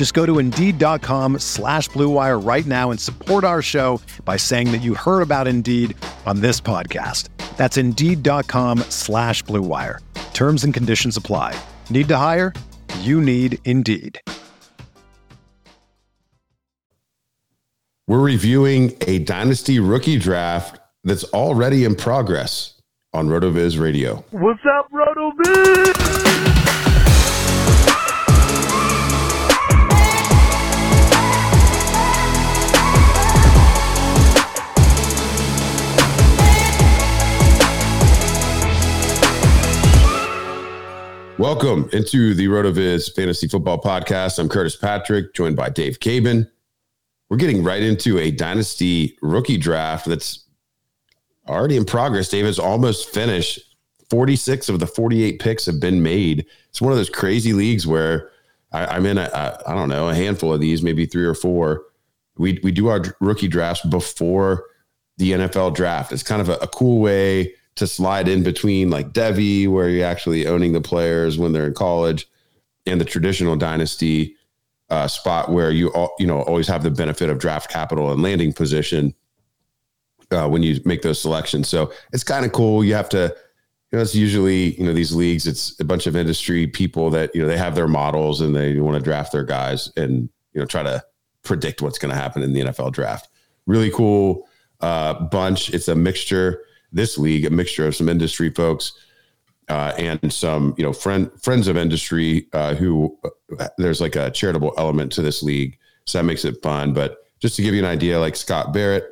Just go to Indeed.com slash BlueWire right now and support our show by saying that you heard about Indeed on this podcast. That's Indeed.com slash BlueWire. Terms and conditions apply. Need to hire? You need Indeed. We're reviewing a Dynasty rookie draft that's already in progress on RotoViz Radio. What's up, RotoViz? Welcome into the RotoViz Fantasy Football Podcast. I'm Curtis Patrick, joined by Dave Caban. We're getting right into a Dynasty rookie draft that's already in progress. Dave has almost finished. 46 of the 48 picks have been made. It's one of those crazy leagues where I, am in a, a, I don't know, a handful of these, maybe three or four. We, we do our rookie drafts before the NFL draft. It's kind of a, a cool way to slide in between like Devy, where you're actually owning the players when they're in college, and the traditional dynasty uh, spot where you all, you know always have the benefit of draft capital and landing position uh, when you make those selections. So it's kind of cool. You have to, you know, it's usually you know these leagues. It's a bunch of industry people that you know they have their models and they want to draft their guys and you know try to predict what's going to happen in the NFL draft. Really cool uh, bunch. It's a mixture this league, a mixture of some industry folks uh, and some, you know, friend friends of industry uh, who uh, there's like a charitable element to this league, so that makes it fun. But just to give you an idea, like Scott Barrett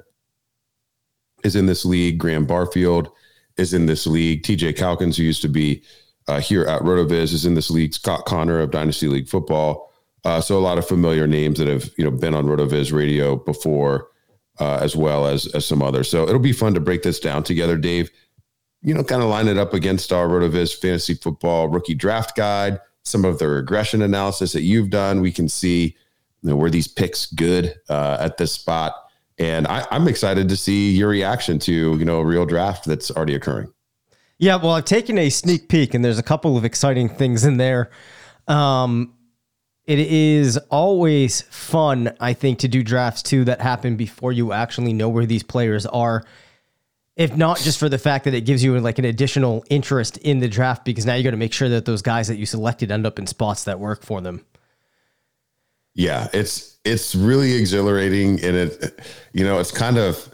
is in this league, Graham Barfield is in this league, TJ Calkins, who used to be uh, here at Rotoviz, is in this league, Scott Connor of Dynasty League Football. Uh, so a lot of familiar names that have you know been on Rotoviz Radio before uh, as well as as some others. So it'll be fun to break this down together, Dave. You know, kind of line it up against our Rotoviz Fantasy Football Rookie Draft Guide, some of the regression analysis that you've done. We can see you know, were these picks good uh, at this spot, and I, I'm excited to see your reaction to you know a real draft that's already occurring. Yeah, well, I've taken a sneak peek, and there's a couple of exciting things in there. Um, it is always fun, I think, to do drafts too that happen before you actually know where these players are. If not just for the fact that it gives you like an additional interest in the draft, because now you got to make sure that those guys that you selected end up in spots that work for them. Yeah, it's it's really exhilarating, and it, you know, it's kind of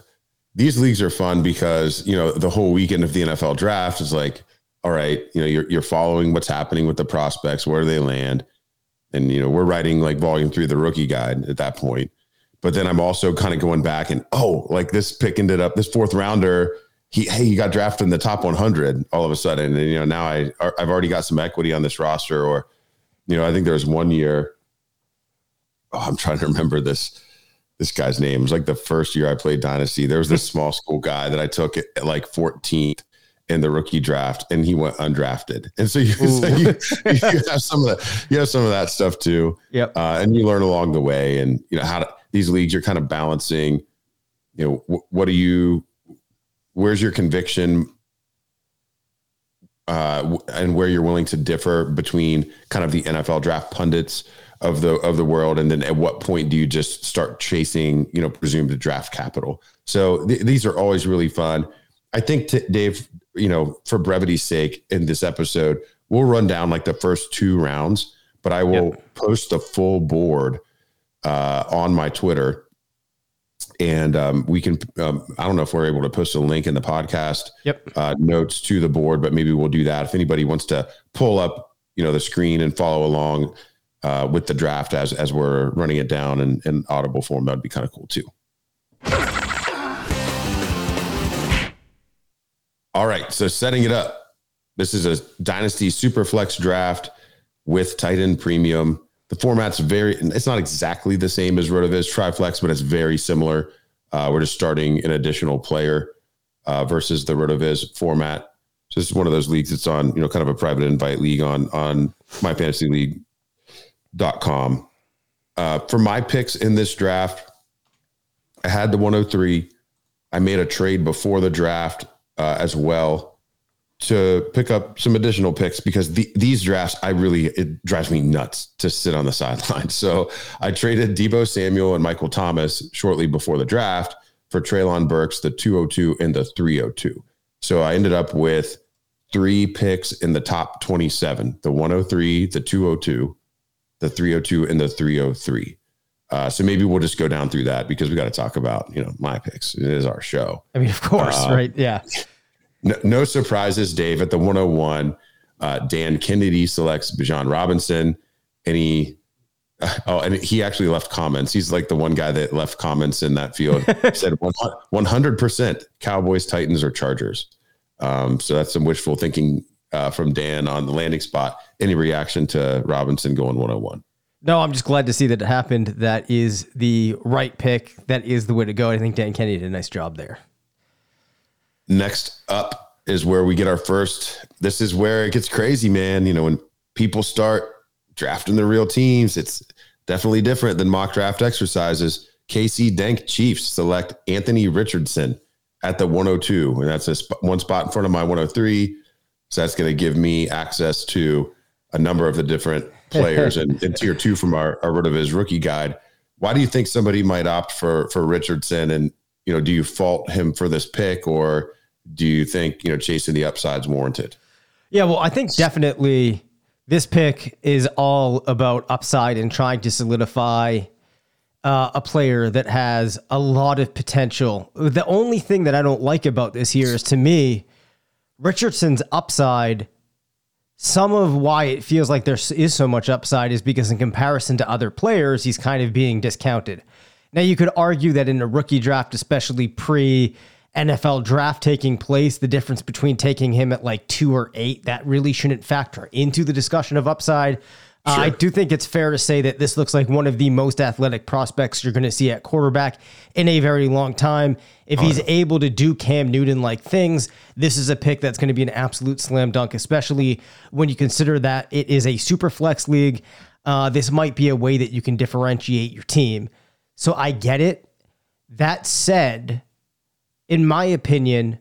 these leagues are fun because you know the whole weekend of the NFL draft is like, all right, you know, you're you're following what's happening with the prospects, where do they land and you know we're writing like volume three of the rookie guide at that point. But then i'm also kind of going back and oh like this pick ended up this fourth rounder he hey he got drafted in the top 100 all of a sudden. And you know now i i've already got some equity on this roster or you know i think there was one year oh i'm trying to remember this this guy's name. It was like the first year i played dynasty. There was this small school guy that i took at like 14th in the rookie draft and he went undrafted. And so you, so you, you, have some of that, you have some of that stuff too. Yep. Uh, and you learn along the way and you know, how to, these leagues you're kind of balancing, you know, wh- what do you, where's your conviction uh, and where you're willing to differ between kind of the NFL draft pundits of the of the world, and then at what point do you just start chasing, you know, presumed draft capital? So th- these are always really fun. I think, t- Dave, you know, for brevity's sake, in this episode, we'll run down like the first two rounds, but I will yep. post the full board uh, on my Twitter and um, we can. Um, I don't know if we're able to post a link in the podcast Yep. uh, notes to the board, but maybe we'll do that if anybody wants to pull up, you know, the screen and follow along uh, with the draft as as we're running it down in, in audible form. That'd be kind of cool too. All right, so setting it up. This is a Dynasty super flex draft with tight end premium. The format's very, it's not exactly the same as RotoViz Triflex, but it's very similar. Uh, we're just starting an additional player uh, versus the RotoViz format. So this is one of those leagues that's on, you know, kind of a private invite league on on myfantasyleague.com. Uh, for my picks in this draft, I had the 103. I made a trade before the draft uh, as well to pick up some additional picks because the, these drafts, I really, it drives me nuts to sit on the sideline. So I traded Deebo Samuel and Michael Thomas shortly before the draft for Treylon Burks, the 202 and the 302. So I ended up with three picks in the top 27 the 103, the 202, the 302, and the 303. Uh, so maybe we'll just go down through that because we got to talk about, you know, my picks. It is our show. I mean, of course, Uh, right? Yeah. No, no surprises, Dave. At the 101, uh, Dan Kennedy selects Bijan Robinson, and he, oh, and he actually left comments. He's like the one guy that left comments in that field. He said 100 percent Cowboys, Titans, or Chargers. Um, so that's some wishful thinking uh, from Dan on the landing spot. Any reaction to Robinson going 101? No, I'm just glad to see that it happened. That is the right pick. That is the way to go. I think Dan Kennedy did a nice job there. Next up is where we get our first. This is where it gets crazy, man. You know, when people start drafting the real teams, it's definitely different than mock draft exercises. KC Dank Chiefs select Anthony Richardson at the 102, and that's a sp- one spot in front of my 103. So that's going to give me access to a number of the different players and, and tier two from our, our RotoViz rookie guide. Why do you think somebody might opt for for Richardson? And you know, do you fault him for this pick, or do you think you know chasing the upside's warranted? Yeah, well, I think definitely this pick is all about upside and trying to solidify uh, a player that has a lot of potential. The only thing that I don't like about this here is to me, Richardson's upside. Some of why it feels like there is so much upside is because, in comparison to other players, he's kind of being discounted. Now, you could argue that in a rookie draft, especially pre NFL draft taking place, the difference between taking him at like two or eight, that really shouldn't factor into the discussion of upside. Uh, I do think it's fair to say that this looks like one of the most athletic prospects you're going to see at quarterback in a very long time. If he's able to do Cam Newton like things, this is a pick that's going to be an absolute slam dunk, especially when you consider that it is a super flex league. Uh, this might be a way that you can differentiate your team. So I get it. That said, in my opinion,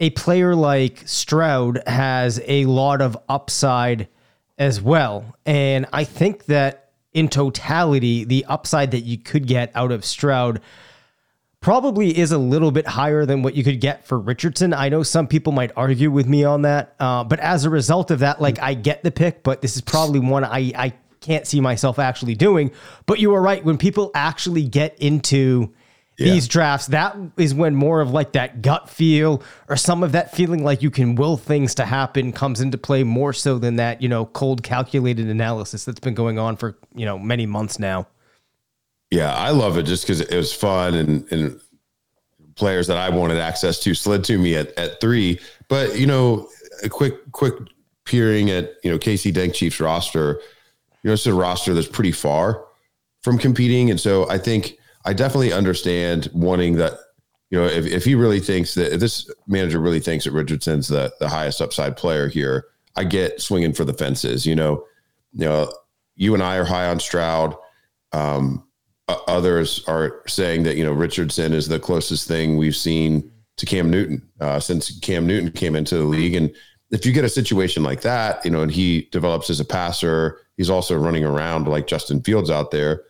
a player like Stroud has a lot of upside as well. And I think that in totality, the upside that you could get out of Stroud probably is a little bit higher than what you could get for Richardson. I know some people might argue with me on that. Uh, but as a result of that, like I get the pick, but this is probably one I, I can't see myself actually doing. But you are right. When people actually get into these drafts, that is when more of like that gut feel or some of that feeling like you can will things to happen comes into play more so than that, you know, cold calculated analysis that's been going on for, you know, many months now. Yeah, I love it just because it was fun and and players that I wanted access to slid to me at, at three. But you know, a quick quick peering at you know KC Dank Chiefs roster, you know, it's a roster that's pretty far from competing, and so I think I definitely understand wanting that. You know, if, if he really thinks that if this manager really thinks that Richardson's the the highest upside player here, I get swinging for the fences. You know, you know, you and I are high on Stroud. Um, others are saying that you know Richardson is the closest thing we've seen to Cam Newton uh, since Cam Newton came into the league. And if you get a situation like that, you know, and he develops as a passer, he's also running around like Justin Fields out there.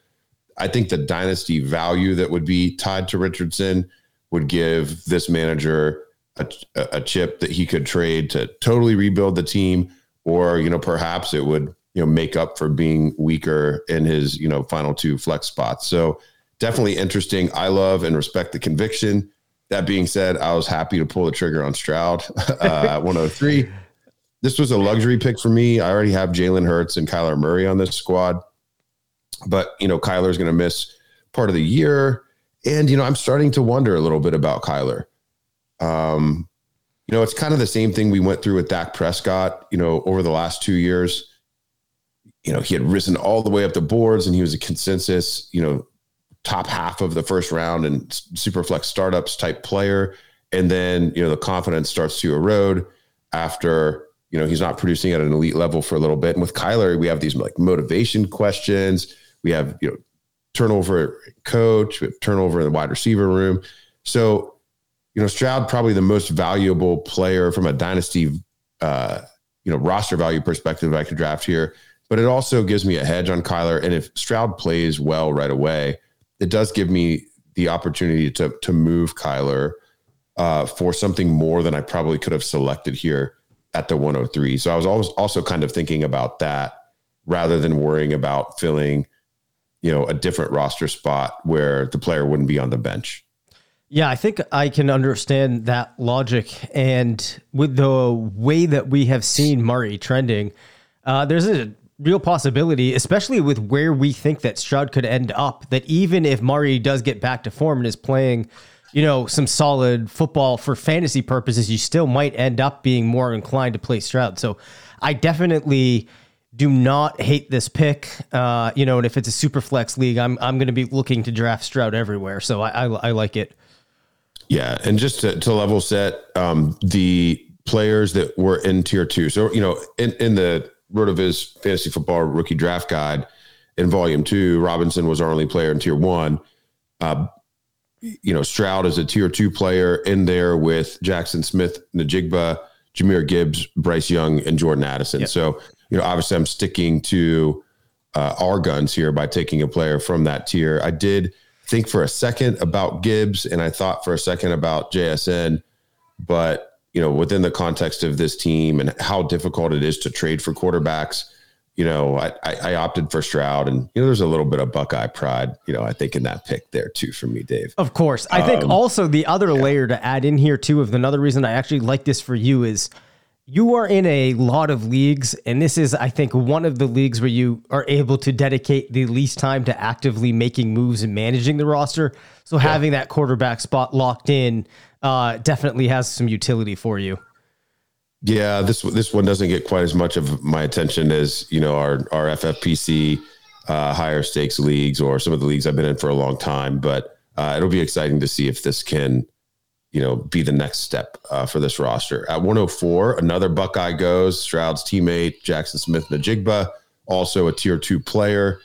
I think the dynasty value that would be tied to Richardson would give this manager a, a chip that he could trade to totally rebuild the team, or you know, perhaps it would you know make up for being weaker in his you know final two flex spots. So definitely interesting. I love and respect the conviction. That being said, I was happy to pull the trigger on Stroud uh, at 103. This was a luxury pick for me. I already have Jalen Hurts and Kyler Murray on this squad, but you know Kyler's going to miss part of the year, and you know I'm starting to wonder a little bit about Kyler. Um, you know, it's kind of the same thing we went through with Dak Prescott. You know, over the last two years, you know he had risen all the way up the boards, and he was a consensus, you know, top half of the first round and super flex startups type player. And then, you know, the confidence starts to erode after, you know, he's not producing at an elite level for a little bit. And with Kyler, we have these like motivation questions. We have, you know, turnover coach, turnover in the wide receiver room. So, you know, Stroud probably the most valuable player from a dynasty, uh, you know, roster value perspective I could draft here. But it also gives me a hedge on Kyler. And if Stroud plays well right away, it does give me the opportunity to to move Kyler uh, for something more than I probably could have selected here at the 103. So I was always also kind of thinking about that rather than worrying about filling, you know, a different roster spot where the player wouldn't be on the bench. Yeah, I think I can understand that logic. And with the way that we have seen Murray trending, uh, there's a real possibility, especially with where we think that Stroud could end up, that even if Murray does get back to form and is playing, you know, some solid football for fantasy purposes, you still might end up being more inclined to play Stroud. So I definitely do not hate this pick. Uh, you know, and if it's a super flex league, I'm I'm going to be looking to draft Stroud everywhere. So I, I, I like it. Yeah, and just to, to level set, um, the players that were in tier two. So you know, in in the RotoViz fantasy football rookie draft guide in volume two, Robinson was our only player in tier one. Uh, you know, Stroud is a tier two player in there with Jackson Smith-Njigba, Jahmyr Gibbs, Bryce Young, and Jordan Addison. Yep. So, you know, obviously I'm sticking to uh, our guns here by taking a player from that tier. I did think for a second about Gibbs and I thought for a second about JSN, but you know, within the context of this team and how difficult it is to trade for quarterbacks, you know, I, I, opted for Stroud, and you know, there's a little bit of Buckeye pride, you know, I think in that pick there too for me, Dave. Of course, I um, think also the other yeah. layer to add in here too of another reason I actually like this for you is you are in a lot of leagues, and this is, I think, one of the leagues where you are able to dedicate the least time to actively making moves and managing the roster. So yeah. having that quarterback spot locked in uh, definitely has some utility for you. Yeah, this this one doesn't get quite as much of my attention as you know our our FFPC uh, higher stakes leagues or some of the leagues I've been in for a long time. But uh, it'll be exciting to see if this can you know be the next step uh, for this roster. At 104, another Buckeye goes Stroud's teammate Jackson Smith-Njigba, also a tier two player,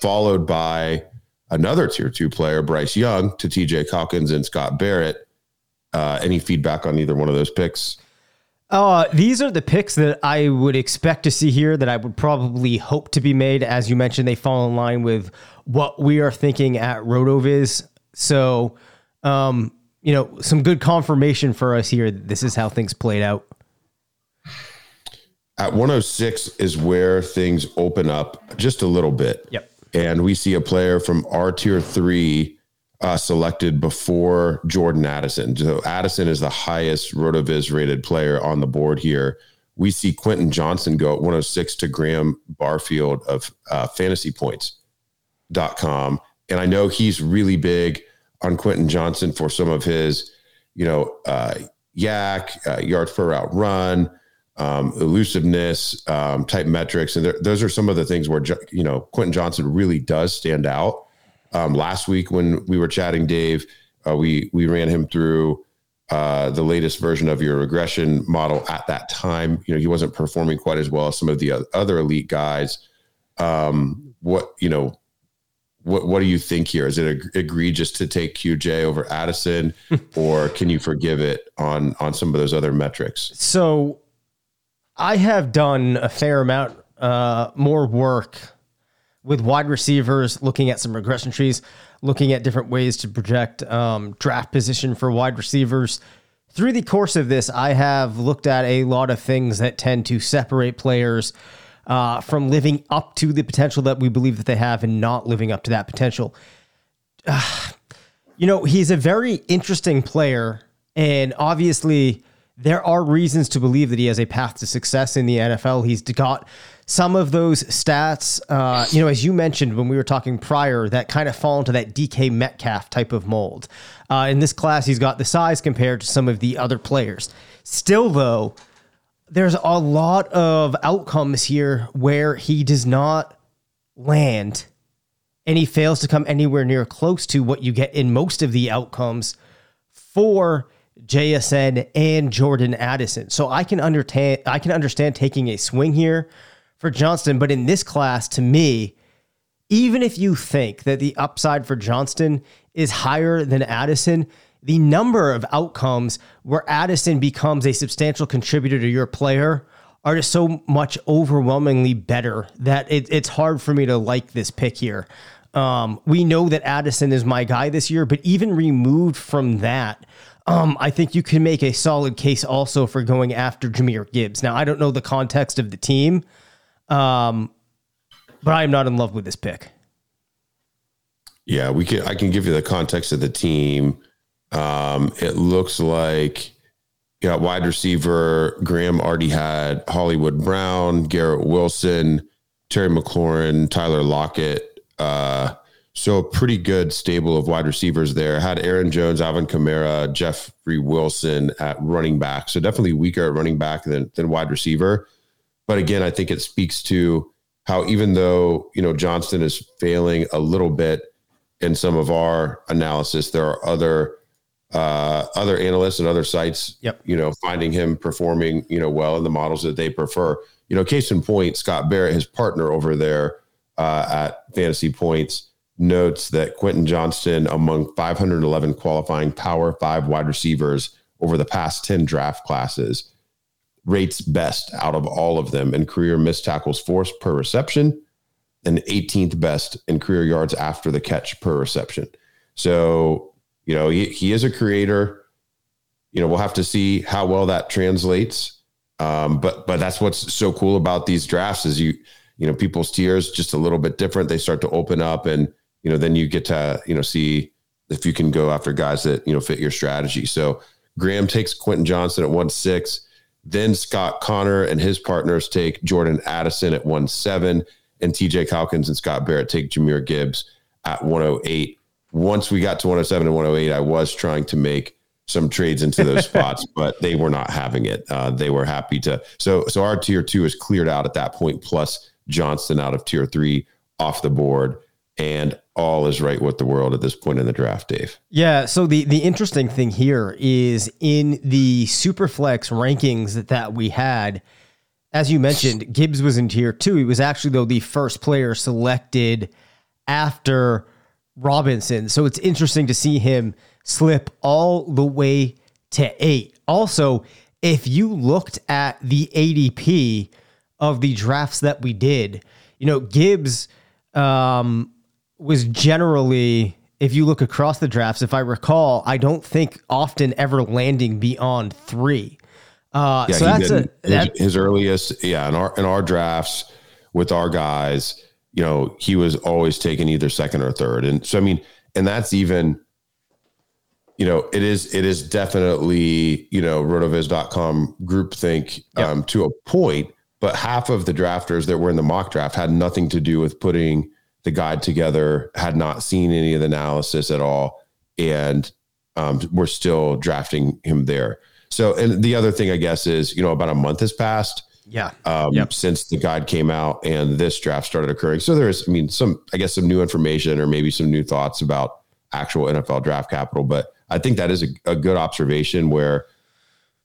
followed by another tier two player Bryce Young to TJ Calkins and Scott Barrett. Uh, any feedback on either one of those picks? Uh, these are the picks that I would expect to see here that I would probably hope to be made. As you mentioned, they fall in line with what we are thinking at RotoViz. So, um, you know, some good confirmation for us here. This is how things played out. At 106 is where things open up just a little bit. Yep. And we see a player from our tier three uh, selected before Jordan Addison. So Addison is the highest RotoViz rated player on the board here. We see Quentin Johnston go at 106 to Graham Barfield of uh, fantasypoints.com. And I know he's really big on Quentin Johnston for some of his, you know, uh, YAC, uh, yards per route run, um, elusiveness um, type metrics. And there, those are some of the things where, you know, Quentin Johnston really does stand out. Um, last week when we were chatting, Dave, uh, we we ran him through uh, the latest version of your regression model. At that time, you know, he wasn't performing quite as well as some of the other elite guys. Um, what you know, what what do you think here? Is it egregious to take QJ over Addison, or can you forgive it on on some of those other metrics? So, I have done a fair amount uh, more work with wide receivers, looking at some regression trees, looking at different ways to project um, draft position for wide receivers. Through the course of this, I have looked at a lot of things that tend to separate players uh, from living up to the potential that we believe that they have and not living up to that potential. uh, you know, he's a very interesting player. And obviously, there are reasons to believe that he has a path to success in the NFL. He's got some of those stats, uh, you know, as you mentioned when we were talking prior, that kind of fall into that DK Metcalf type of mold. Uh, in this class, he's got the size compared to some of the other players. Still, though, there's a lot of outcomes here where he does not land and he fails to come anywhere near close to what you get in most of the outcomes for JSN and Jordan Addison. So I can understand I can understand taking a swing here for Johnston, but in this class to me, even if you think that the upside for Johnston is higher than Addison, the number of outcomes where Addison becomes a substantial contributor to your player are just so much overwhelmingly better that it, it's hard for me to like this pick here. Um, we know that Addison is my guy this year, but even removed from that, um, I think you can make a solid case also for going after Jahmyr Gibbs. Now, I don't know the context of the team, um, but I am not in love with this pick. Yeah, we can. I can give you the context of the team. Um, it looks like you yeah, wide receiver Graham already had Hollywood Brown, Garrett Wilson, Terry McLaurin, Tyler Lockett. Uh, so a pretty good stable of wide receivers there. Had Aaron Jones, Alvin Kamara, Jeffrey Wilson at running back. So definitely weaker at running back than than wide receiver. But again, I think it speaks to how even though you know Johnston is failing a little bit in some of our analysis, there are other uh, other analysts and other sites, yep. you know, finding him performing, you know, well in the models that they prefer. You know, case in point, Scott Barrett, his partner over there uh, at Fantasy Points, notes that Quentin Johnston, among 511 qualifying Power Five wide receivers over the past 10 draft classes, rates best out of all of them in career missed tackles forced per reception and 18th best in career yards after the catch per reception. So, you know, he, he is a creator. You know, we'll have to see how well that translates. Um, but but that's what's so cool about these drafts is you you know people's tiers just a little bit different. They start to open up, and you know then you get to you know see if you can go after guys that you know fit your strategy. So Graham takes Quentin Johnston at one six. Then Scott Connor and his partners take Jordan Addison at one seven and TJ Calkins and Scott Barrett take Jahmyr Gibbs at 108. Once we got to 107 and 108, I was trying to make some trades into those spots, but they were not having it. Uh, they were happy to. So, so our tier two is cleared out at that point, plus Johnston out of tier three off the board, and all is right with the world at this point in the draft, Dave. Yeah. So the the interesting thing here is in the Superflex rankings that that we had as you mentioned, Gibbs was in tier two. He was actually, though, the first player selected after Robinson. So it's interesting to see him slip all the way to eight. Also, if you looked at the ADP of the drafts that we did, you know, Gibbs um, was generally, if you look across the drafts, if I recall, I don't think often ever landing beyond three. Uh, yeah, so that's a, that, his earliest, yeah, in our in our drafts with our guys, you know, he was always taking either second or third, and so I mean, and that's even, you know, it is it is definitely you know rotoviz.com groupthink yep. um, to a point, but half of the drafters that were in the mock draft had nothing to do with putting the guide together, had not seen any of the analysis at all, and um, we're still drafting him there. So, and the other thing I guess is, you know, about a month has passed. Yeah. Um, yep. Since the guide came out and this draft started occurring. So there's, I mean, some, I guess, some new information or maybe some new thoughts about actual NFL draft capital. But I think that is a, a good observation where,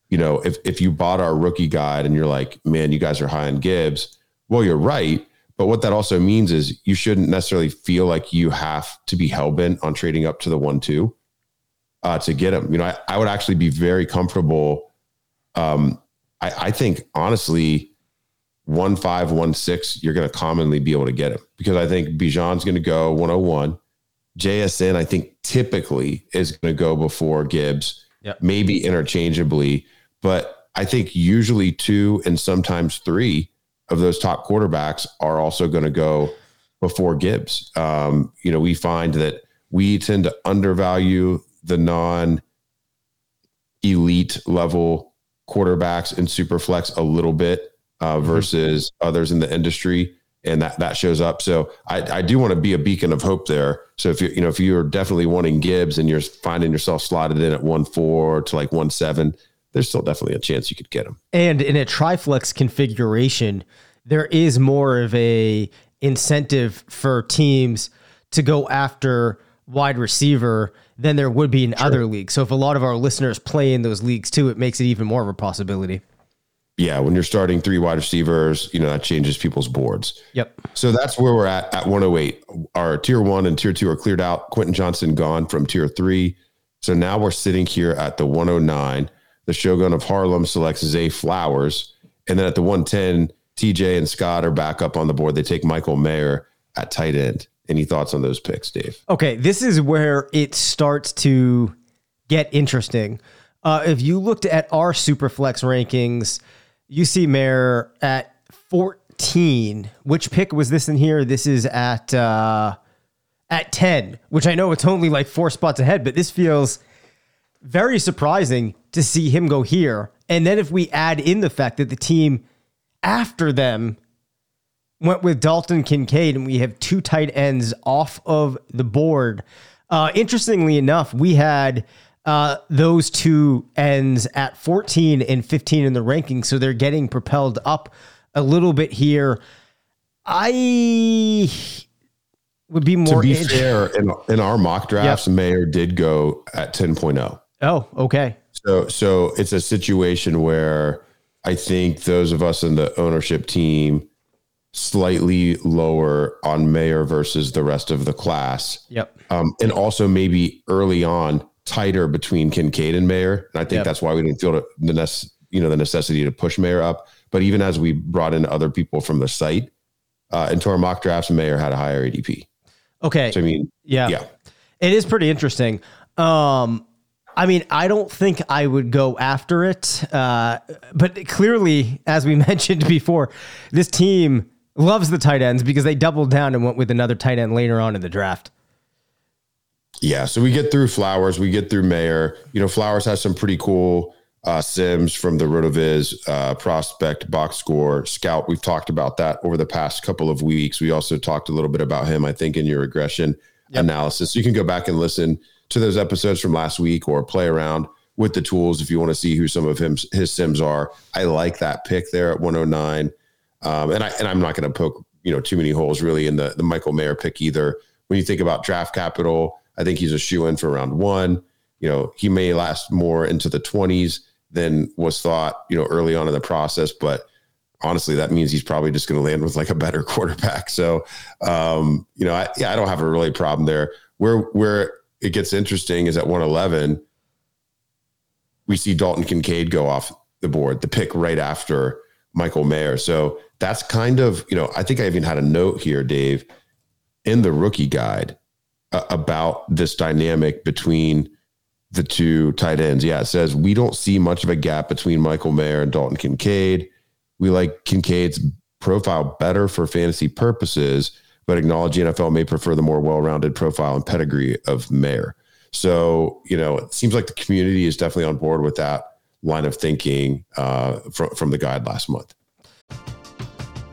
you know, if, if you bought our rookie guide and you're like, man, you guys are high on Gibbs, well, you're right. But what that also means is you shouldn't necessarily feel like you have to be hell bent on trading up to the one, two uh, to get him. You know, I, I would actually be very comfortable. Um, I, I think honestly, one five, one six, you're going to commonly be able to get him because I think Bijan's going to go 101. JSN, I think typically is going to go before Gibbs, yep. maybe interchangeably, but I think usually two and sometimes three of those top quarterbacks are also going to go before Gibbs. Um, you know, we find that we tend to undervalue the non elite level quarterbacks in Superflex a little bit uh, mm-hmm. versus mm-hmm. others in the industry. And that, that shows up. So I, I do want to be a beacon of hope there. So if you you know if you're definitely wanting Gibbs and you're finding yourself slotted in at one four to like one seven, there's still definitely a chance you could get him. And in a triflex configuration, there is more of a incentive for teams to go after wide receiver than there would be in sure. other leagues. So if a lot of our listeners play in those leagues too, it makes it even more of a possibility. Yeah, when you're starting three wide receivers, you know that changes people's boards. Yep. So that's where we're at at 108. Our tier one and tier two are cleared out. Quentin Johnston gone from tier three. So now we're sitting here at the 109. The Shogun of Harlem selects Zay Flowers, and then at the 110, TJ and Scott are back up on the board. They take Michael Mayer at tight end. Any thoughts on those picks, Dave? Okay, this is where it starts to get interesting. Uh, if you looked at our Superflex rankings, you see Mayer at 14. Which pick was this in here? This is at uh, at 10, which I know it's only like four spots ahead, but this feels very surprising to see him go here. And then if we add in the fact that the team after them went with Dalton Kincaid, and we have two tight ends off of the board. Uh, interestingly enough, we had uh, those two ends at 14 and 15 in the rankings, so they're getting propelled up a little bit here. I would be more. To be fair, in, in our mock drafts, yep. Mayer did go at 10.0. Oh, okay. So, so it's a situation where I think those of us in the ownership team slightly lower on Mayer versus the rest of the class. Yep. Um, and also maybe early on tighter between Kincaid and Mayer. And I think yep. that's why we didn't feel the, the you know the necessity to push Mayer up. But even as we brought in other people from the site uh, into our mock drafts, Mayer had a higher ADP. Okay. So I mean, yeah, yeah, it is pretty interesting. Um, I mean, I don't think I would go after it. Uh, but clearly, as we mentioned before, this team loves the tight ends because they doubled down and went with another tight end later on in the draft. Yeah, so we get through Flowers, we get through Mayer. You know, Flowers has some pretty cool uh, Sims from the Rotoviz uh, prospect box score scout. We've talked about that over the past couple of weeks. We also talked a little bit about him, I think, in your regression yep. analysis. So you can go back and listen to those episodes from last week or play around with the tools if you want to see who some of him his Sims are. I like that pick there at 109. Um, and I and I'm not going to poke you know too many holes really in the the Michael Mayer pick either. When you think about draft capital, I think he's a shoe in for round one. You know, he may last more into the 20s than was thought, you know, early on in the process. But honestly, that means he's probably just going to land with like a better quarterback. So, um, you know, I, yeah, I don't have a really problem there. Where where it gets interesting is at 111, we see Dalton Kincaid go off the board, the pick right after Michael Mayer. So that's kind of, you know, I think I even had a note here, Dave, in the rookie guide uh, about this dynamic between the two tight ends. Yeah, it says we don't see much of a gap between Michael Mayer and Dalton Kincaid. We like Kincaid's profile better for fantasy purposes, but acknowledge the NFL may prefer the more well-rounded profile and pedigree of Mayer. So, you know, it seems like the community is definitely on board with that line of thinking uh, from, from the guide last month.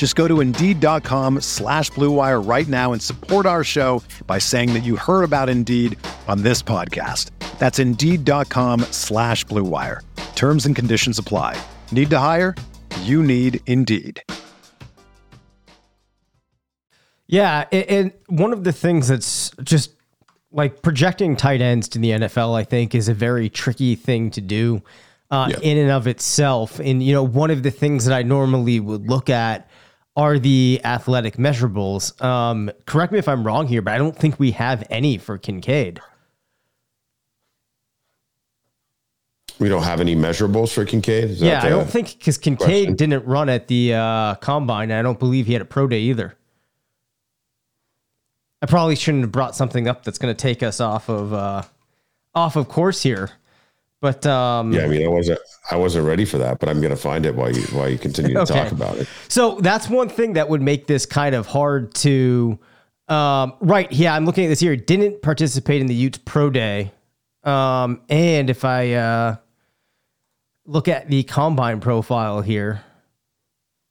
Just go to Indeed.com slash BlueWire right now and support our show by saying that you heard about Indeed on this podcast. That's Indeed.com slash BlueWire. Terms and conditions apply. Need to hire? you need Indeed. Yeah, and one of the things that's just like projecting tight ends to the NFL, I think, is a very tricky thing to do uh, yeah. in and of itself. And you know, one of the things that I normally would look at are the athletic measurables. Um, correct me if I'm wrong here, but I don't think we have any for Kincaid. We don't have any measurables for Kincaid. yeah, I don't think because Kincaid question? didn't run at the uh, combine. I don't believe he had a pro day either. I probably shouldn't have brought something up that's going to take us off of uh, off of course here. But um, yeah, I mean, I wasn't I wasn't ready for that, but I'm going to find it while you while you continue to okay. talk about it. So that's one thing that would make this kind of hard to. Um, right, yeah, I'm looking at this here. Didn't participate in the Utes Pro Day, um, and if I uh, look at the combine profile here,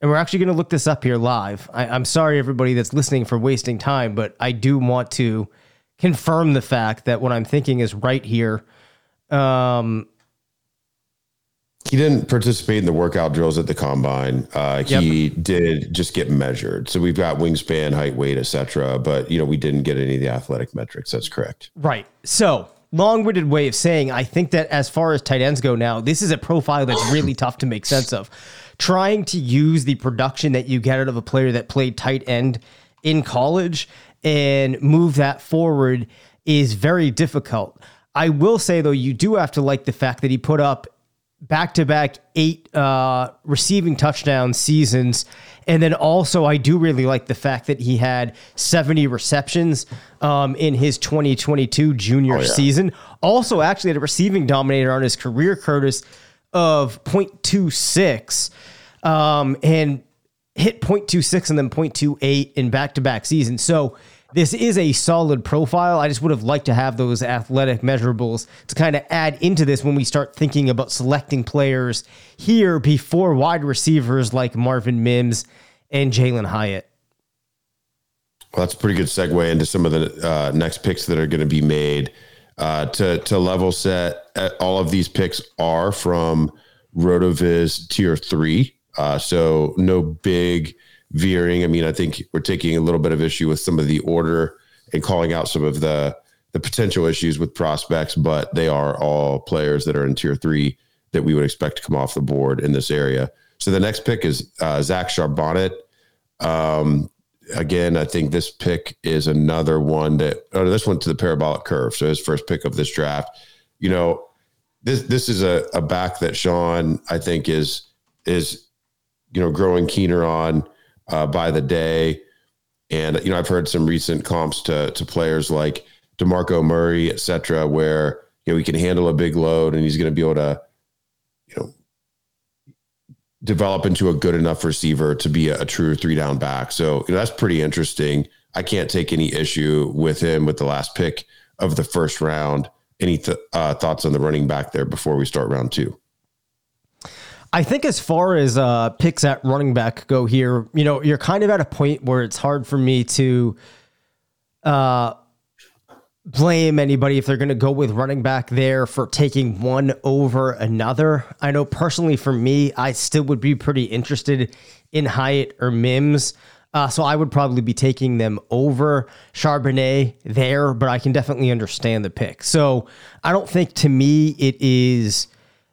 and we're actually going to look this up here live. I, am sorry, everybody that's listening, for wasting time, but I do want to confirm the fact that what I'm thinking is right here. Um, he didn't participate in the workout drills at the combine. Uh, he yep. did just get measured. So we've got wingspan, height, weight, etc. But you know, we didn't get any of the athletic metrics. That's correct. Right. So long-winded way of saying I think that as far as tight ends go now, this is a profile that's really tough to make sense of trying to use the production that you get out of a player that played tight end in college and move that forward is very difficult. I will say though, you do have to like the fact that he put up back to back eight uh, receiving touchdown seasons. And then also, I do really like the fact that he had 70 receptions um, in his 2022 junior oh, yeah. season. Also, actually, had a receiving dominator on his career, Curtis, of 0.26 um, and hit 0.26 and then 0.28 in back to back seasons. So this is a solid profile. I just would have liked to have those athletic measurables to kind of add into this when we start thinking about selecting players here before wide receivers like Marvin Mims and Jalin Hyatt. Well, that's a pretty good segue into some of the uh, next picks that are going to be made. Uh, to to level set, uh, all of these picks are from Rotoviz Tier Three, uh, so no big veering. I mean, I think we're taking a little bit of issue with some of the order and calling out some of the the potential issues with prospects, but they are all players that are in Tier Three that we would expect to come off the board in this area. So the next pick is uh, Zach Charbonnet. Um, again, I think this pick is another one that oh, this went to the parabolic curve. So his first pick of this draft. You know, this this is a, a back that Sean I think is is you know growing keener on uh, by the day. And you know, I've heard some recent comps to to players like Demarco Murray, et cetera, where you know he can handle a big load and he's going to be able to, you know, develop into a good enough receiver to be a, a true three down back. So you know, that's pretty interesting. I can't take any issue with him with the last pick of the first round. Any th- uh, thoughts on the running back there before we start round two? I think as far as uh, picks at running back go here, you know, you're kind of at a point where it's hard for me to uh, blame anybody if they're going to go with running back there for taking one over another. I know personally for me, I still would be pretty interested in Hyatt or Mims. Uh, so I would probably be taking them over Charbonnet there, but I can definitely understand the pick. So I don't think to me it is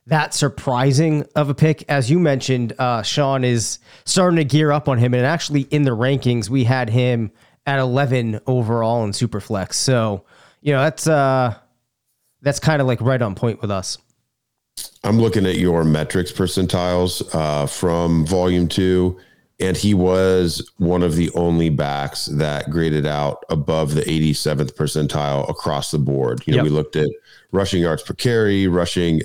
that surprising of a pick. As you mentioned, uh, Sean is starting to gear up on him. And actually, in the rankings, we had him at 11 overall in Superflex. So, you know, that's uh, that's kind of like right on point with us. I'm looking at your metrics percentiles uh, from volume two, and he was one of the only backs that graded out above the 87th percentile across the board. You know, yep. we looked at rushing yards per carry, rushing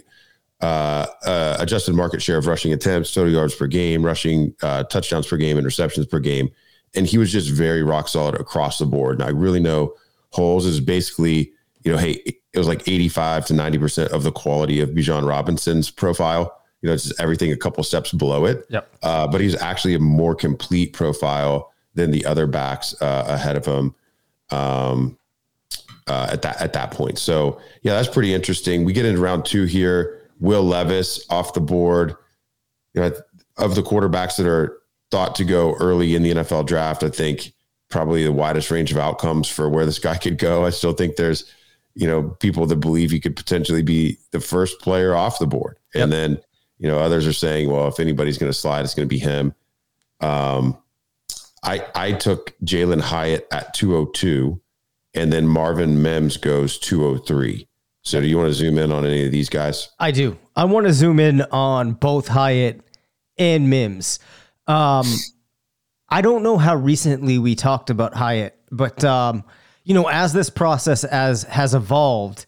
uh, uh, adjusted market share of rushing attempts, total yards per game, rushing uh, touchdowns per game, interceptions per game. And he was just very rock solid across the board. And I really know Holes is basically, you know, hey, it was like 85 to 90% of the quality of Bijan Robinson's profile. You know, it's just everything a couple steps below it. Yep. Uh, but he's actually a more complete profile than the other backs uh, ahead of him. Um, uh, at that at that point. So yeah, that's pretty interesting. We get into round two here. Will Levis off the board. You know, of the quarterbacks that are thought to go early in the NFL draft, I think probably the widest range of outcomes for where this guy could go. I still think there's, you know, people that believe he could potentially be the first player off the board. Yep. And then, you know, others are saying, well, if anybody's going to slide, it's going to be him. Um, I I took Jalin Hyatt at 202, and then Marvin Mims goes 203. So, do you want to zoom in on any of these guys? I do. I want to zoom in on both Hyatt and Mims. Um, I don't know how recently we talked about Hyatt, but um, you know, as this process as has evolved,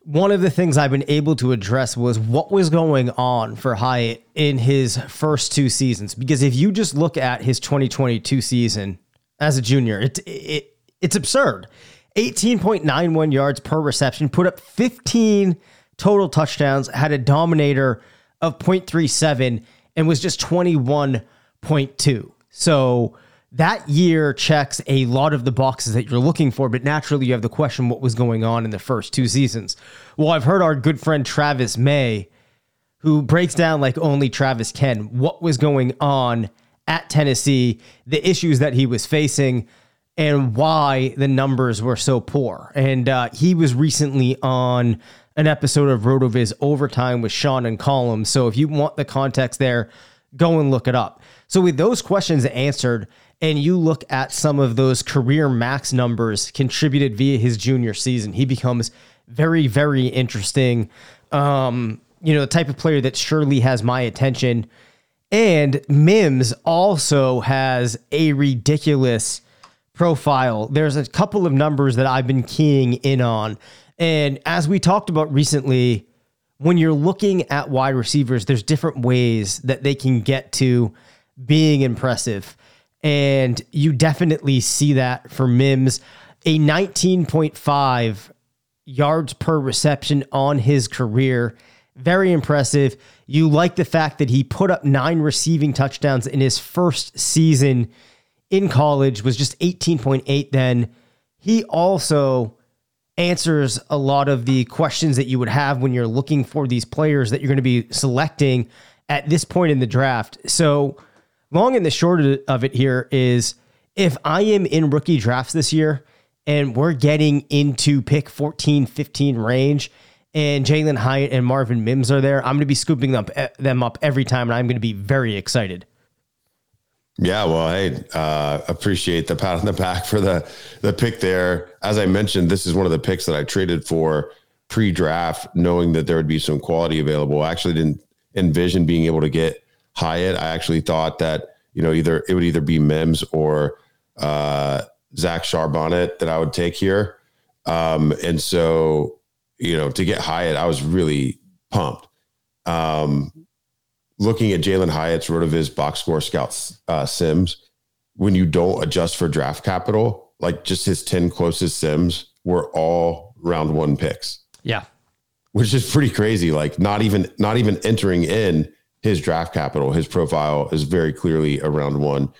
one of the things I've been able to address was what was going on for Hyatt in his first two seasons. Because if you just look at his 2022 season as a junior, it, it it's absurd. 18.91 yards per reception, put up 15 total touchdowns, had a dominator of 0.37, and was just 21.2. So that year checks a lot of the boxes that you're looking for, but naturally you have the question what was going on in the first two seasons. Well, I've heard our good friend Travis May, who breaks down like only Travis can, what was going on at Tennessee, the issues that he was facing, and why the numbers were so poor. And uh, he was recently on an episode of RotoViz Overtime with Sean and Column. So if you want the context there, go and look it up. So with those questions answered, and you look at some of those career max numbers contributed via his junior season, he becomes very, very interesting. Um, you know, the type of player that surely has my attention. And Mims also has a ridiculous profile. There's a couple of numbers that I've been keying in on. And as we talked about recently, when you're looking at wide receivers, there's different ways that they can get to being impressive. And you definitely see that for Mims. A 19.5 yards per reception on his career. Very impressive. You like the fact that he put up nine receiving touchdowns in his first season in college, was just 18.8 then. He also answers a lot of the questions that you would have when you're looking for these players that you're going to be selecting at this point in the draft. So, long and the short of it here is if I am in rookie drafts this year and we're getting into pick 14, 15 range, and Jalin Hyatt and Marvin Mims are there, I'm going to be scooping up, eh, them up every time, and I'm going to be very excited. Yeah, well, I uh, appreciate the pat on the back for the the pick there. As I mentioned, this is one of the picks that I traded for pre-draft, knowing that there would be some quality available. I actually didn't envision being able to get Hyatt. I actually thought that you know either it would either be Mims or uh, Zach Charbonnet that I would take here, um, and so you know to get Hyatt, I was really pumped. Um, looking at Jalin Hyatt's RotoViz box score scouts uh, sims, when you don't adjust for draft capital, like just his 10 closest sims were all round one picks. Yeah. Which is pretty crazy. Like not even not even entering in his draft capital, his profile is very clearly a round one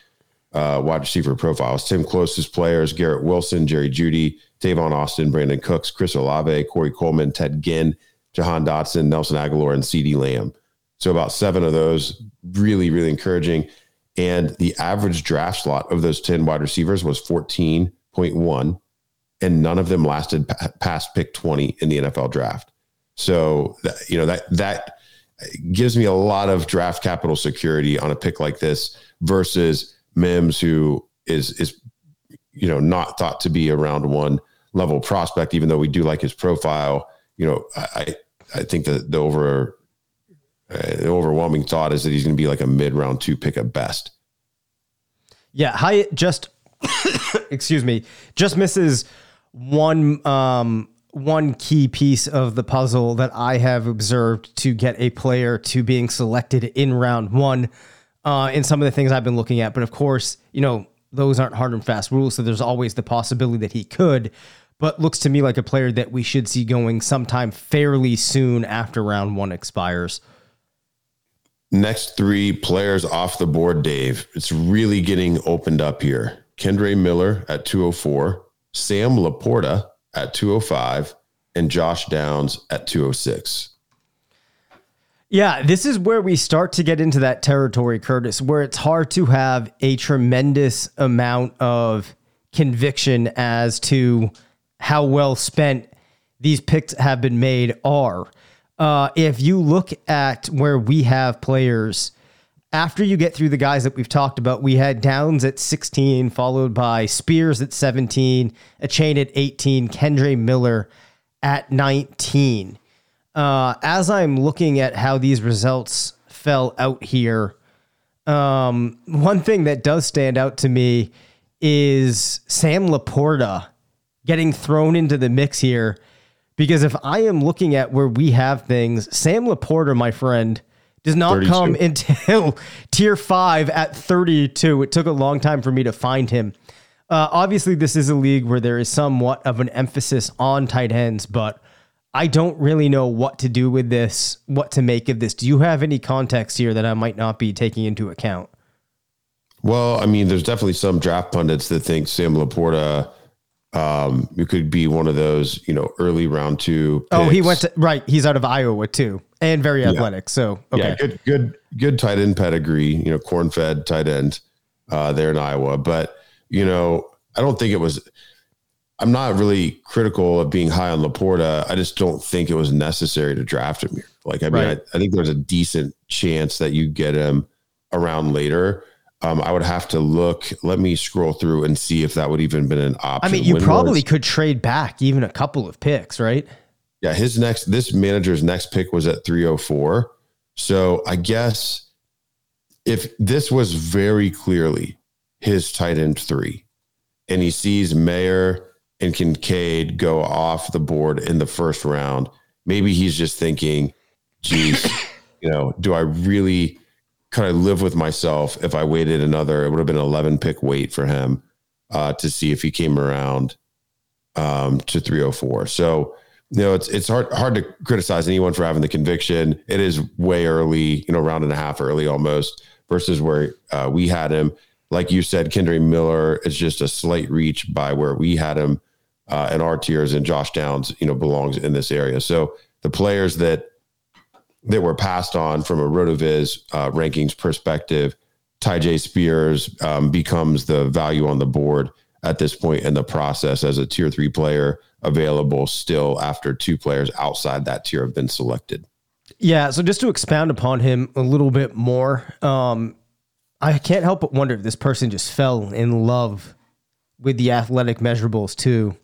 uh, wide receiver profiles. Tim closest players, Garrett Wilson, Jerry Jeudy, Tavon Austin, Brandin Cooks, Chris Olave, Corey Coleman, Ted Ginn, Jahan Dotson, Nelson Agholor, and CeeDee Lamb. So about seven of those, really, really encouraging. And the average draft slot of those 10 wide receivers was 14.1, and none of them lasted past pick 20 in the NFL draft. So, you know, that, that gives me a lot of draft capital security on a pick like this versus Mims, who is, is, you know, not thought to be a round one level prospect, even though we do like his profile. You know, I, I think that the over the overwhelming thought is that he's going to be like a mid round two pick at best. Yeah, Hyatt just excuse me, just misses one um one key piece of the puzzle that I have observed to get a player to being selected in round one. Uh, in some of the things I've been looking at, but of course, you know those aren't hard and fast rules, so there's always the possibility that he could. But looks to me like a player that we should see going sometime fairly soon after round one expires. Next three players off the board, Dave. It's really getting opened up here. Kendre Miller at 204, Sam LaPorta at 205, and Josh Downs at 206. Yeah, this is where we start to get into that territory, Curtis, where it's hard to have a tremendous amount of conviction as to how well spent these picks have been made are. Uh, if you look at where we have players, after you get through the guys that we've talked about, we had Downs at 16, followed by Spears at 17, Achane at 18, Kendre Miller at 19 uh, as I'm looking at how these results fell out here, um, one thing that does stand out to me is Sam LaPorta getting thrown into the mix here. Because if I am looking at where we have things, Sam LaPorta, my friend, does not 32. come until tier five at 32. It took a long time for me to find him. Uh, obviously, this is a league where there is somewhat of an emphasis on tight ends, but I don't really know what to do with this, what to make of this. Do you have any context here that I might not be taking into account? Well, I mean, there's definitely some draft pundits that think Sam LaPorta um, it could be one of those, you know, early round two. Picks. Oh, he went to right. He's out of Iowa too, and very athletic. Yeah. So okay, yeah, good, good, good tight end pedigree. You know, corn fed tight end uh, there in Iowa. But you know, I don't think it was. I'm not really critical of being high on LaPorta. I just don't think it was necessary to draft him here. Like, I mean, right. I, I, think there's a decent chance that you get him around later. Um, I would have to look. Let me scroll through and see if that would even been an option. I mean, you probably could trade back even a couple of picks, right? Yeah, his next this manager's next pick was at 304. So I guess if this was very clearly his tight end three, and he sees Mayer and Kincaid go off the board in the first round, maybe he's just thinking, geez, you know, do I really kind I live with myself if I waited another, it would have been an 11 pick wait for him uh, to see if he came around um, to 304. So, you know, it's it's hard hard to criticize anyone for having the conviction. It is way early, you know, round and a half early almost versus where uh, we had him like you said, Kendre Miller is just a slight reach by where we had him uh, in our tiers, and Josh Downs, you know, belongs in this area. So the players that that were passed on from a Rotoviz uh, rankings perspective, Tyjae Spears um, becomes the value on the board at this point in the process as a tier three player available still after two players outside that tier have been selected. Yeah. So just to expound upon him a little bit more, um, I can't help but wonder if this person just fell in love with the athletic measurables too.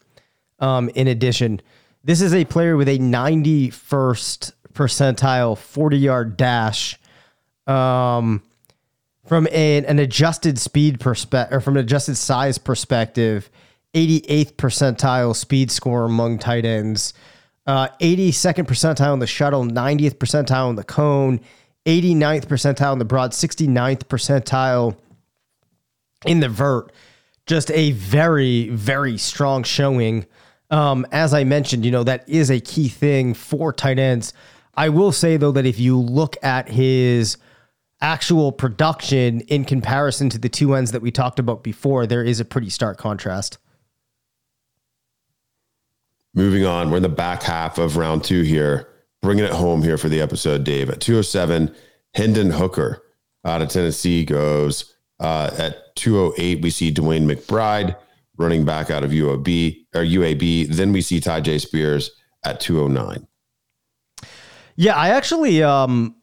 Um, in addition, this is a player with a 91st percentile 40 yard dash. Um, from a, an adjusted speed perspective, or from an adjusted size perspective, 88th percentile speed score among tight ends, uh, 82nd percentile in the shuttle, 90th percentile in the cone, 89th percentile in the broad, 69th percentile in the vert. Just a very, very strong showing. Um, as I mentioned, you know, that is a key thing for tight ends. I will say, though, that if you look at his actual production in comparison to the two ends that we talked about before, there is a pretty stark contrast. Moving on, we're in the back half of round two here bringing it home here for the episode, Dave. At 207, Hendon Hooker out of Tennessee goes. Uh, at 208, we see DeWayne McBride running back out of or UAB. Then we see Tyjae Spears at 209. Yeah, I actually um,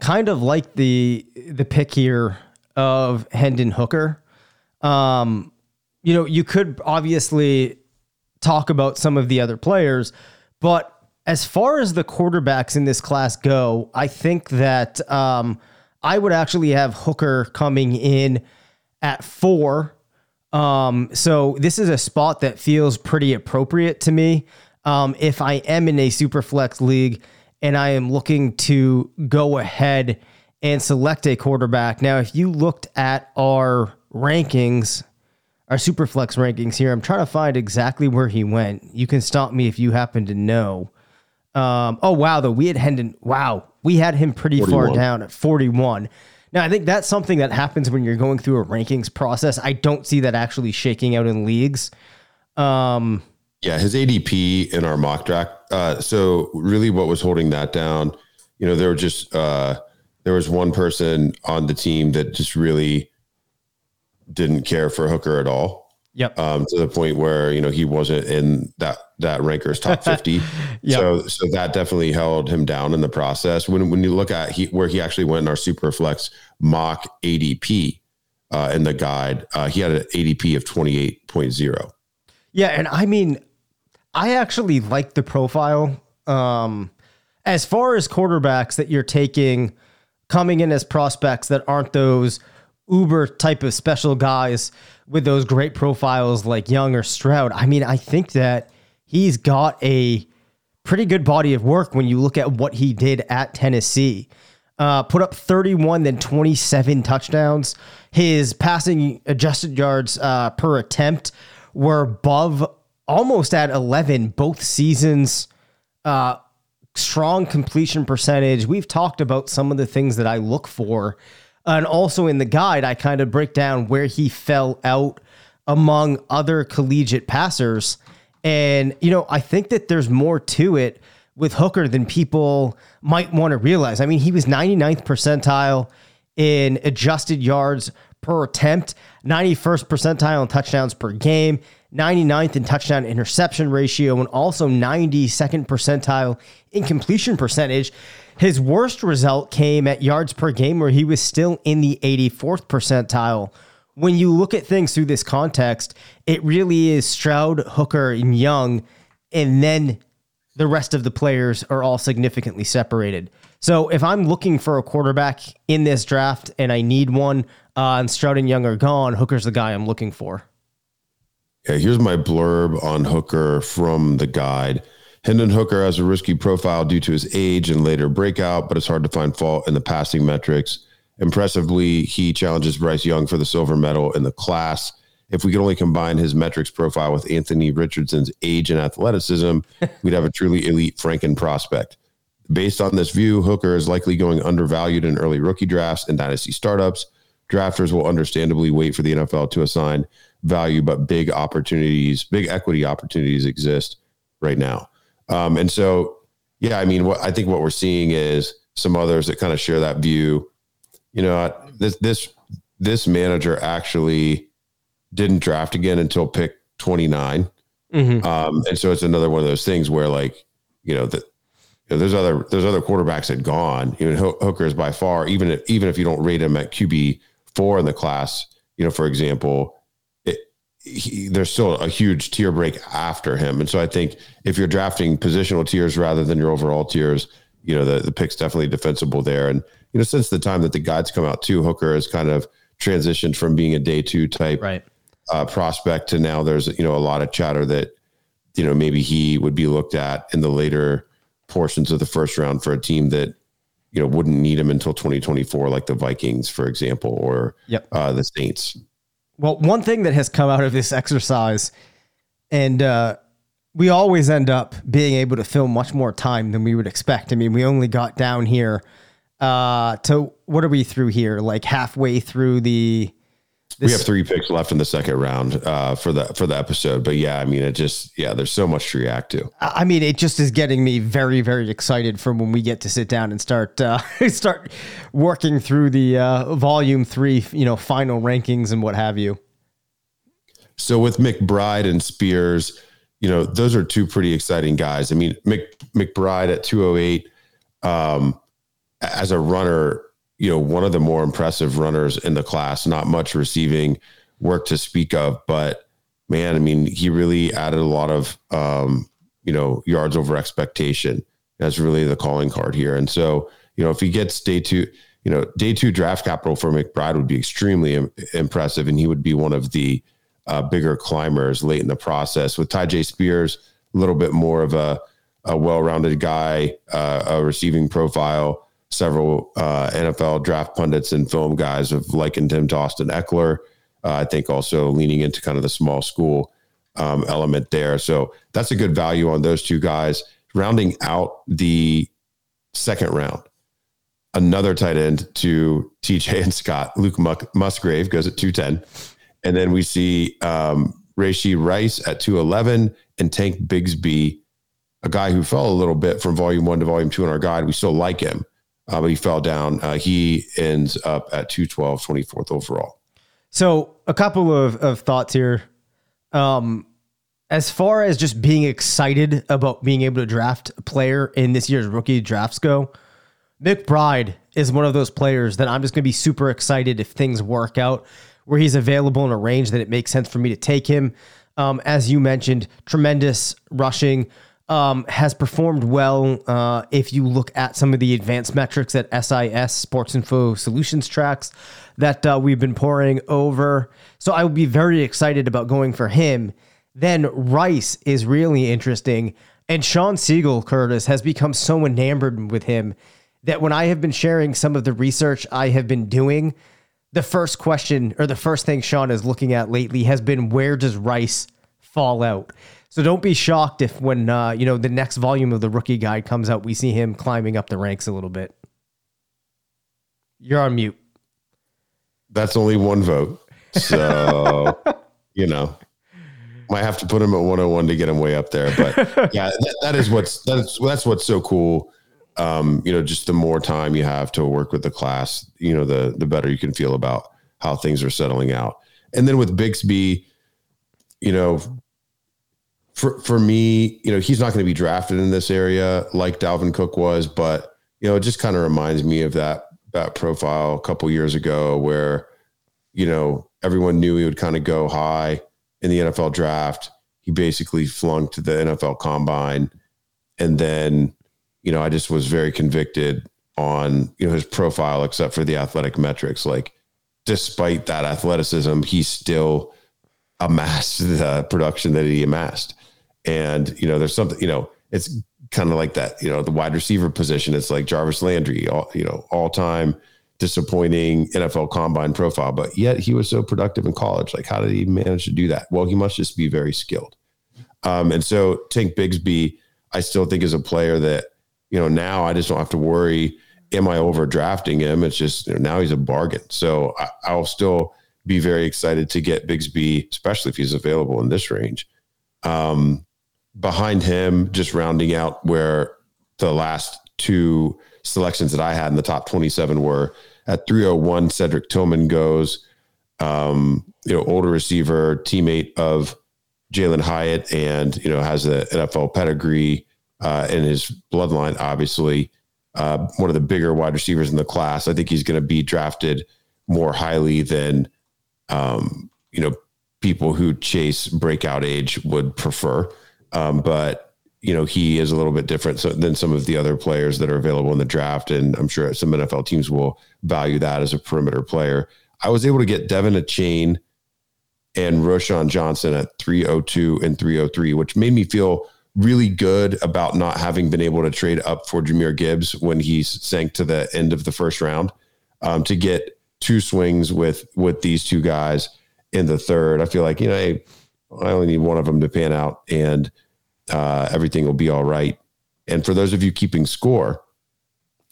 kind of like the the pick here of Hendon Hooker. Um, you know, you could obviously talk about some of the other players, but as far as the quarterbacks in this class go, I think that um, I would actually have Hooker coming in at four. Um, so this is a spot that feels pretty appropriate to me. Um, if I am in a super flex league and I am looking to go ahead and select a quarterback. Now, if you looked at our rankings, our Superflex rankings here, I'm trying to find exactly where he went. You can stop me if you happen to know. Um, oh wow, though we had Hendon. Wow, we had him pretty 41. far down at 41. Now I think that's something that happens when you're going through a rankings process. I don't see that actually shaking out in leagues. Um, yeah, his ADP in our mock draft. Uh, so really, what was holding that down you know, there were just uh, there was one person on the team that just really didn't care for Hooker at all. Yep. Um, to the point where you know he wasn't in that that ranker's top fifty. Yep. So so that definitely held him down in the process. When when you look at he, where he actually went in our Superflex mock ADP uh, in the guide, uh, he had an ADP of twenty eight point zero. Yeah, and I mean, I actually like the profile. Um, as far as quarterbacks that you're taking coming in as prospects that aren't those uber type of special guys with those great profiles like Young or Stroud. I mean, I think that he's got a pretty good body of work when you look at what he did at Tennessee. Uh, put up 31, then 27 touchdowns. His passing adjusted yards uh, per attempt were above almost at 11 both seasons. Uh, strong completion percentage. We've talked about some of the things that I look for. And also in the guide, I kind of break down where he fell out among other collegiate passers. And, you know, I think that there's more to it with Hooker than people might want to realize. I mean, he was 99th percentile in adjusted yards per attempt, 91st percentile in touchdowns per game, 99th in touchdown interception ratio, and also 92nd percentile in completion percentage. His worst result came at yards per game, where he was still in the 84th percentile. When you look at things through this context, it really is Stroud, Hooker, and Young, and then the rest of the players are all significantly separated. So if I'm looking for a quarterback in this draft and I need one, uh, and Stroud and Young are gone, Hooker's the guy I'm looking for. Yeah, here's my blurb on Hooker from the guide. Hendon Hooker has a risky profile due to his age and later breakout, but it's hard to find fault in the passing metrics. Impressively, he challenges Bryce Young for the silver medal in the class. If we could only combine his metrics profile with Anthony Richardson's age and athleticism, we'd have a truly elite Franken prospect. Based on this view, Hooker is likely going undervalued in early rookie drafts and dynasty startups. Drafters will understandably wait for the NFL to assign value, but big opportunities, big equity opportunities exist right now. Um, and so, yeah, I mean, what I think what we're seeing is some others that kind of share that view. You know, this this this manager actually didn't draft again until pick 29. Mm-hmm. Um, and so it's another one of those things where like, you know, that you know, there's other there's other quarterbacks that gone. Even Hooker is by far, even if even if you don't rate him at QB four in the class, you know, for example, he, there's still a huge tier break after him. And so I think if you're drafting positional tiers rather than your overall tiers, you know, the, the pick's definitely defensible there. And, you know, since the time that the guides come out too, Hooker has kind of transitioned from being a day two type Right. uh, prospect to now there's, you know, a lot of chatter that, you know, maybe he would be looked at in the later portions of the first round for a team that, you know, wouldn't need him until 2024, like the Vikings, for example, or Yep. uh, the Saints. Well, one thing that has come out of this exercise, and uh, we always end up being able to fill much more time than we would expect. I mean, we only got down here uh, to what are we through here? Like halfway through the. We have three picks left in the second round uh, for the for the episode, but yeah, I mean, it just yeah, there's so much to react to. I mean, it just is getting me very, very excited for when we get to sit down and start uh, start working through the uh, volume three, you know, final rankings and what have you. So with McBride and Spears, you know, those are two pretty exciting guys. I mean, Mc, McBride at 208 um, as a runner, you know, one of the more impressive runners in the class, not much receiving work to speak of, but man, I mean, he really added a lot of, um, you know, yards over expectation. That's really the calling card here. And so, you know, if he gets day two, you know, day two draft capital for McBride would be extremely Im- impressive. And he would be one of the uh, bigger climbers late in the process. With Tyjae Spears, a little bit more of a, a well rounded guy, uh, a receiving profile. Several uh, NFL draft pundits and film guys have likened him to Austin Ekeler. Uh, I think also leaning into kind of the small school um, element there. So that's a good value on those two guys. Rounding out the second round, another tight end to TJ and Scott. Luke Musgrave goes at 210. And then we see um, Rashee Rice at 211 and Tank Bigsby a guy who fell a little bit from volume one to volume two in our guide. We still like him, uh, but he fell down. Uh, he ends up at 212, 24th overall. So a couple of, of thoughts here. Um, as far as just being excited about being able to draft a player in this year's rookie drafts go, McBride is one of those players that I'm just going to be super excited if things work out where he's available in a range that it makes sense for me to take him. Um, as you mentioned, tremendous rushing. Um, has performed well uh, if you look at some of the advanced metrics that SIS Sports Info Solutions tracks that uh, we've been pouring over. So I would be very excited about going for him. Then Rice is really interesting. And Sean Siegel, Curtis, has become so enamored with him that when I have been sharing some of the research I have been doing, the first question or the first thing Sean is looking at lately has been where does Rice fall out? So don't be shocked if when uh, you know the next volume of the rookie guide comes out, we see him climbing up the ranks a little bit. You're on mute. That's only one vote. So, you know, might have to put him at 101 to get him way up there. But yeah, that, that is what's that's that's what's so cool. Um, you know, just the more time you have to work with the class, you know, the the better you can feel about how things are settling out. And then with Bigsby, you know, for for me, you know, he's not going to be drafted in this area like Dalvin Cook was, but you know, it just kind of reminds me of that that profile a couple years ago where, you know, everyone knew he would kind of go high in the NFL draft. He basically flunked the NFL combine. And then, you know, I just was very convicted on, you know, his profile, except for the athletic metrics. Like, despite that athleticism, he still amassed the production that he amassed. And, you know, there's something, you know, it's kind of like that, you know, the wide receiver position. It's like Jarvis Landry, all, you know, all time disappointing NFL combine profile, but yet he was so productive in college. Like, how did he manage to do that? Well, he must just be very skilled. Um, and so Tank Bigsby, I still think is a player that, you know, now I just don't have to worry. Am I overdrafting him? It's just you know, now he's a bargain. So I, I'll still be very excited to get Bigsby, especially if he's available in this range. Um, behind him, just rounding out where the last two selections that I had in the top 27 were at 301, Cedric Tillman goes, um, you know, older receiver, teammate of Jalin Hyatt, and, you know, has an NFL pedigree uh, in his bloodline, obviously. Uh, one of the bigger wide receivers in the class. I think he's going to be drafted more highly than, um, you know, people who chase breakout age would prefer. Um, but you know he is a little bit different so, than some of the other players that are available in the draft, and I'm sure some NFL teams will value that as a perimeter player. I was able to get De'Von Achane and Roschon Johnson at 302 and 303, which made me feel really good about not having been able to trade up for Jahmyr Gibbs when he sank to the end of the first round. Um, to get two swings with with these two guys in the third, I feel like you know, hey, I only need one of them to pan out, and uh, everything will be all right. And for those of you keeping score,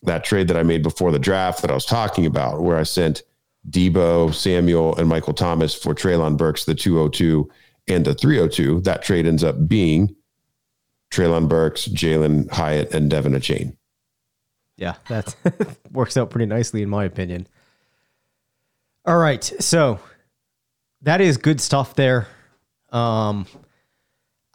that trade that I made before the draft that I was talking about, where I sent Deebo, Samuel, and Michael Thomas for Treylon Burks, the 202 and the 302, that trade ends up being Treylon Burks, Jalin Hyatt, and De'Von Achane. Yeah, that works out pretty nicely, in my opinion. All right. So that is good stuff there. Um,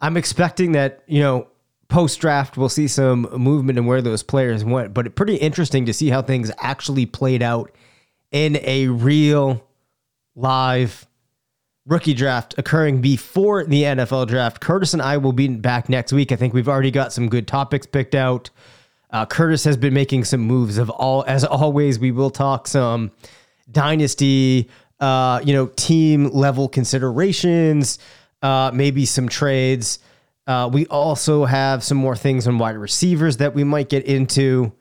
I'm expecting that, you know, post draft, we'll see some movement in where those players went, but pretty interesting to see how things actually played out in a real live rookie draft occurring before the NFL draft. Curtis and I will be back next week. I think we've already got some good topics picked out. Uh, Curtis has been making some moves of all, as always, we will talk some dynasty, uh, you know, team level considerations, uh, maybe some trades. Uh, we also have some more things on wide receivers that we might get into.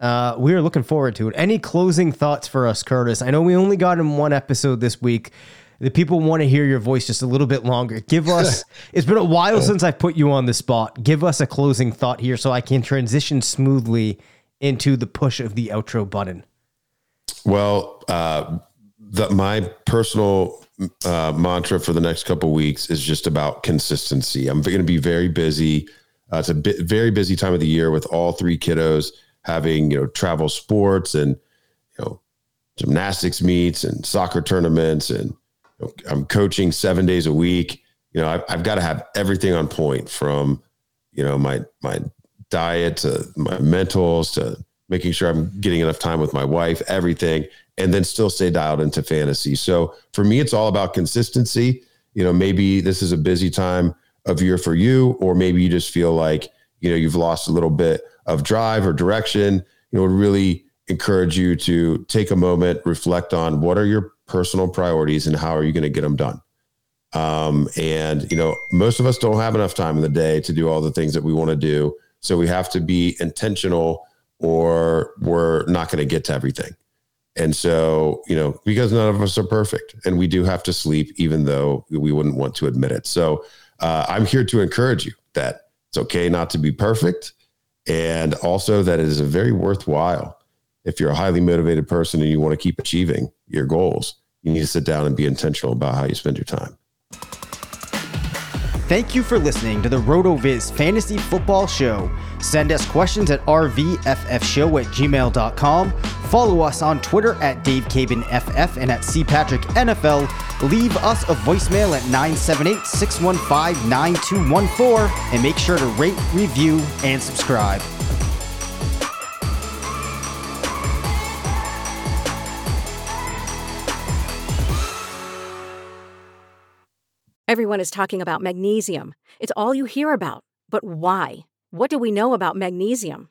Uh, we are looking forward to it. Any closing thoughts for us, Curtis? I know we only got in one episode this week. The people want to hear your voice just a little bit longer. Give us, it's been a while since I put you on the spot. Give us a closing thought here so I can transition smoothly into the push of the outro button. Well, uh, the, my personal uh, mantra for the next couple weeks is just about consistency. I'm going to be very busy Uh, it's a bit, very busy time of the year with all three kiddos having you know travel sports and you know gymnastics meets and soccer tournaments and you know, I'm coaching seven days a week. You know, I've, I've got to have everything on point from you know my my diet to my mentals to making sure I'm getting enough time with my wife, everything, and then still stay dialed into fantasy. So for me, it's all about consistency. You know, maybe this is a busy time of year for you, or maybe you just feel like, you know, you've lost a little bit of drive or direction. You know, really encourage you to take a moment, reflect on what are your personal priorities and how are you going to get them done. Um, and you know, most of us don't have enough time in the day to do all the things that we want to do. So we have to be intentional or we're not going to get to everything. And so, you know, because none of us are perfect and we do have to sleep, even though we wouldn't want to admit it. So uh, I'm here to encourage you that it's okay not to be perfect. And also that it is a very worthwhile. If you're a highly motivated person and you want to keep achieving your goals, you need to sit down and be intentional about how you spend your time. Thank you for listening to the RotoViz Fantasy Football Show. Send us questions at rvffshow at gmail.com. Follow us on Twitter at DaveCabanFF and at CPatrickNFL. Leave us a voicemail at 978 615 9214 and make sure to rate, review, and subscribe. Everyone is talking about magnesium. It's all you hear about. But why? What do we know about magnesium?